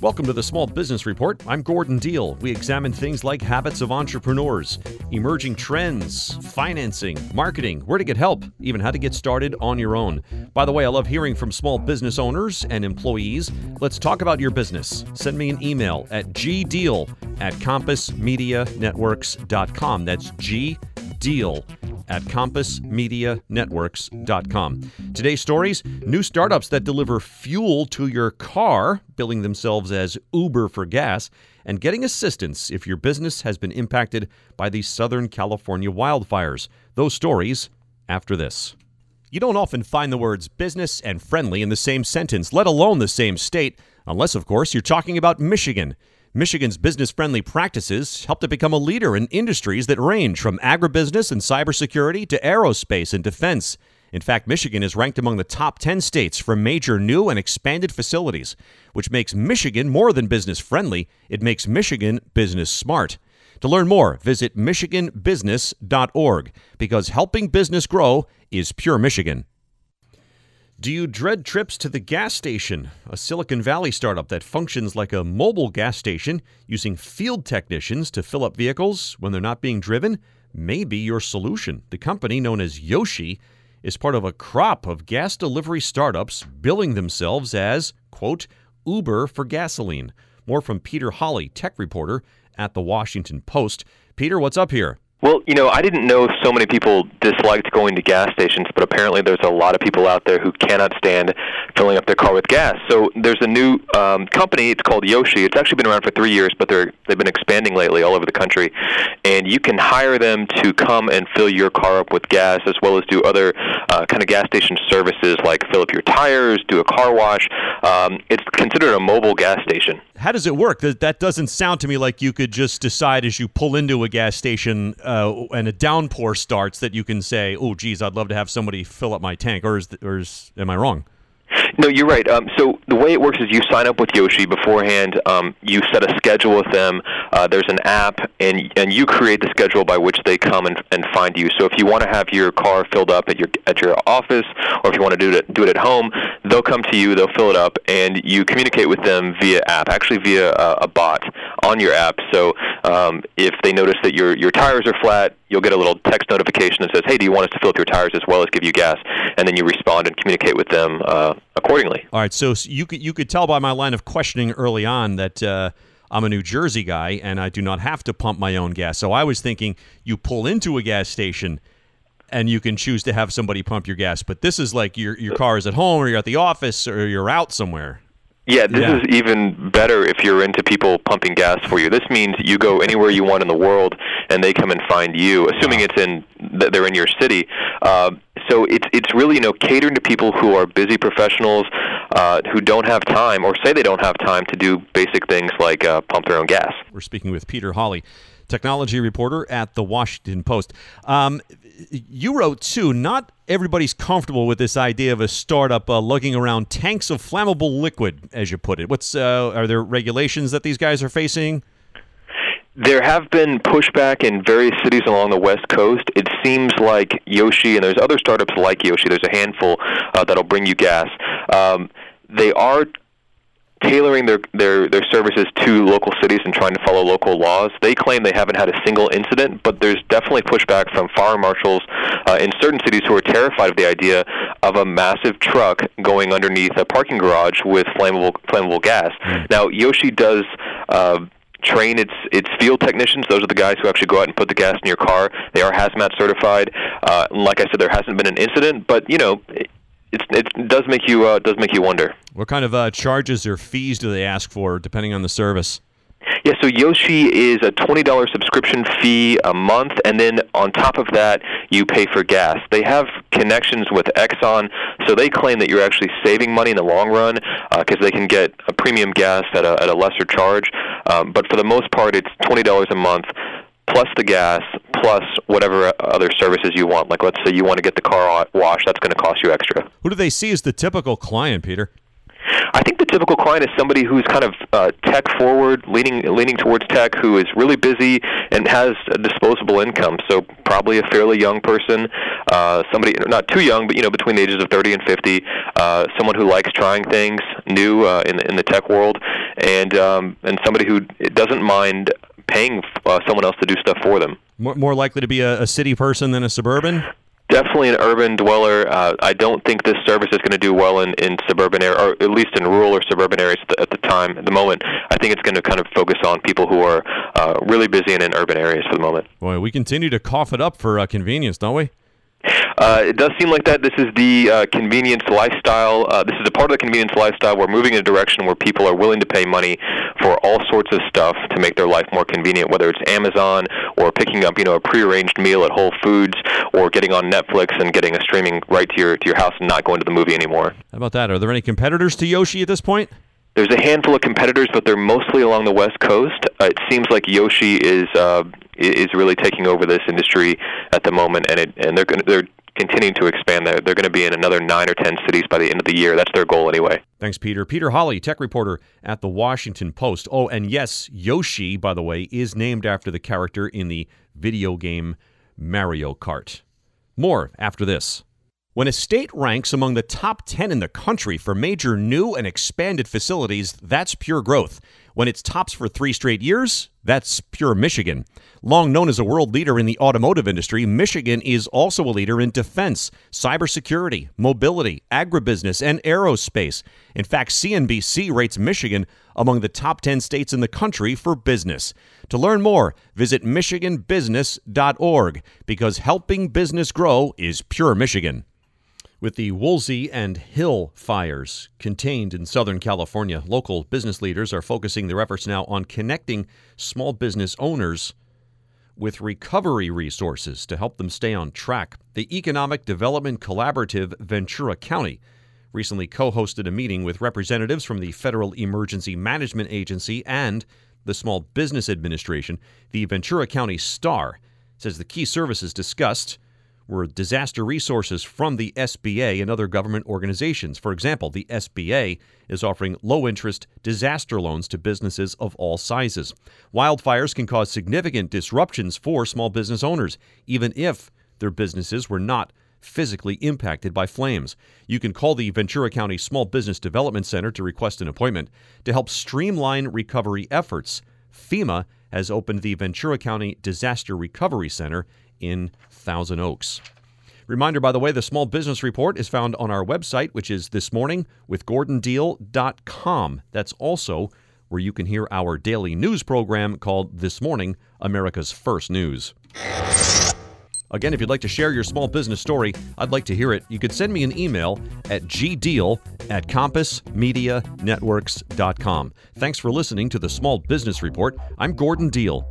Welcome to the Small Business Report. I'm Gordon Deal. We examine things like habits of entrepreneurs, emerging trends, financing, marketing, where to get help, even how to get started on your own. By the way, I love hearing from small business owners and employees. Let's talk about your business. Send me an email at gdeal at compassmedianetworks.com. That's G deal at compassmedianetworks.com. Today's stories new startups that deliver fuel to your car, billing themselves as Uber for gas, and getting assistance if your business has been impacted by the Southern California wildfires. Those stories after this. You don't often find the words business and friendly in the same sentence, let alone the same state, unless, of course, you're talking about Michigan. Michigan's business friendly practices helped it become a leader in industries that range from agribusiness and cybersecurity to aerospace and defense. In fact, Michigan is ranked among the top 10 states for major new and expanded facilities, which makes Michigan more than business friendly, it makes Michigan business smart. To learn more, visit MichiganBusiness.org because helping business grow is pure Michigan. Do you dread trips to the gas station? A Silicon Valley startup that functions like a mobile gas station using field technicians to fill up vehicles when they're not being driven may be your solution. The company, known as Yoshi, is part of a crop of gas delivery startups billing themselves as, quote, Uber for gasoline. More from Peter Holley, tech reporter at the Washington Post. Peter, what's up here? Well, you know, I didn't know so many people disliked going to gas stations, but apparently there's a lot of people out there who cannot stand filling up their car with gas. So there's a new um, company. It's called Yoshi. It's actually been around for three years, but they're they've been expanding lately all over the country. And you can hire them to come and fill your car up with gas, as well as do other uh, kind of gas station services like fill up your tires, do a car wash. Um, it's considered a mobile gas station. How does it work? That doesn't sound to me like you could just decide as you pull into a gas station and a downpour starts that you can say, "Oh, geez, I'd love to have somebody fill up my tank." Or is, or is am I wrong? No, you're right. Um, so the way it works is you sign up with Yoshi beforehand. Um, you set a schedule with them. Uh, there's an app, and and you create the schedule by which they come and, and find you. So if you want to have your car filled up at your at your office, or if you want to do it do it at home, they'll come to you. They'll fill it up, and you communicate with them via app, actually via a, a bot on your app. So um, if they notice that your your tires are flat, you'll get a little text notification that says, "Hey, do you want us to fill up your tires as well as give you gas?" And then you respond and communicate with them uh, accordingly. All right. So you could you could tell by my line of questioning early on that. Uh, I'm a New Jersey guy and I do not have to pump my own gas. So I was thinking you pull into a gas station and you can choose to have somebody pump your gas. But this is like your your car is at home or you're at the office or you're out somewhere. Yeah, this yeah. is even better if you're into people pumping gas for you. This means you go anywhere you want in the world, and they come and find you, assuming it's in that they're in your city. Uh, so it's it's really you know catering to people who are busy professionals uh, who don't have time or say they don't have time to do basic things like uh, pump their own gas. We're speaking with Peter Holley, technology reporter at the Washington Post. Um, you wrote too. Not everybody's comfortable with this idea of a startup uh, lugging around tanks of flammable liquid, as you put it. What's uh, are there regulations that these guys are facing? There have been pushback in various cities along the West Coast. It seems like Yoshi, and there's other startups like Yoshi, there's a handful uh, that'll bring you gas. Um, they are tailoring their, their, their services to local cities and trying to follow local laws. They claim they haven't had a single incident, but there's definitely pushback from fire marshals uh, in certain cities who are terrified of the idea of a massive truck going underneath a parking garage with flammable flammable gas. Mm. Now, Yoshi does. Uh, train its its field technicians. Those are the guys who actually go out and put the gas in your car. They are hazmat certified. Uh, like I said, there hasn't been an incident, but you know, it, it does make you uh, does make you wonder. What kind of uh, charges or fees do they ask for, depending on the service? Yeah, so Yoshi is a $20 subscription fee a month, and then on top of that, you pay for gas. They have connections with Exxon, so they claim that you're actually saving money in the long run because uh, they can get a premium gas at a, at a lesser charge. Um, but for the most part, it's $20 a month plus the gas plus whatever other services you want. Like let's say you want to get the car washed, that's going to cost you extra. Who do they see as the typical client, Peter? I think the typical client is somebody who's kind of uh, tech forward, leaning leaning towards tech, who is really busy and has a disposable income. So probably a fairly young person, uh, somebody not too young, but you know between the ages of 30 and 50, uh, someone who likes trying things new uh, in in the tech world, and um, and somebody who doesn't mind paying uh, someone else to do stuff for them. More, more likely to be a, a city person than a suburban. Definitely an urban dweller. Uh, I don't think this service is going to do well in, in suburban areas, or at least in rural or suburban areas at the, at the time, at the moment. I think it's going to kind of focus on people who are uh, really busy and in urban areas for the moment. Boy, we continue to cough it up for uh, convenience, don't we? Uh, it does seem like that. This is the uh, convenience lifestyle. Uh, this is a part of the convenience lifestyle. We're moving in a direction where people are willing to pay money for all sorts of stuff to make their life more convenient, whether it's Amazon or picking up, you know, a prearranged meal at Whole Foods or getting on Netflix and getting a streaming right to your to your house and not going to the movie anymore. How about that? Are there any competitors to Yoshi at this point? There's a handful of competitors, but they're mostly along the West Coast. Uh, it seems like Yoshi is uh, is really taking over this industry at the moment, and it and they're going they're continuing to expand. They're, they're going to be in another nine or ten cities by the end of the year. That's their goal anyway. Thanks, Peter. Peter Holley, tech reporter at the Washington Post. Oh, and yes, Yoshi, by the way, is named after the character in the video game Mario Kart. More after this. When a state ranks among the top 10 in the country for major new and expanded facilities, that's pure growth. When it's tops for three straight years, that's pure Michigan. Long known as a world leader in the automotive industry, Michigan is also a leader in defense, cybersecurity, mobility, agribusiness, and aerospace. In fact, CNBC rates Michigan among the top 10 states in the country for business. To learn more, visit MichiganBusiness.org because helping business grow is pure Michigan. With the Woolsey and Hill fires contained in Southern California, local business leaders are focusing their efforts now on connecting small business owners with recovery resources to help them stay on track. The Economic Development Collaborative Ventura County recently co hosted a meeting with representatives from the Federal Emergency Management Agency and the Small Business Administration. The Ventura County Star says the key services discussed were disaster resources from the SBA and other government organizations. For example, the SBA is offering low interest disaster loans to businesses of all sizes. Wildfires can cause significant disruptions for small business owners, even if their businesses were not physically impacted by flames. You can call the Ventura County Small Business Development Center to request an appointment to help streamline recovery efforts. FEMA has opened the Ventura County Disaster Recovery Center in Thousand Oaks. Reminder, by the way, the Small Business Report is found on our website, which is thismorningwithgordondeal.com. That's also where you can hear our daily news program called This Morning, America's First News. Again, if you'd like to share your small business story, I'd like to hear it. You could send me an email at gdeal at compassmedianetworks.com. Thanks for listening to the Small Business Report. I'm Gordon Deal.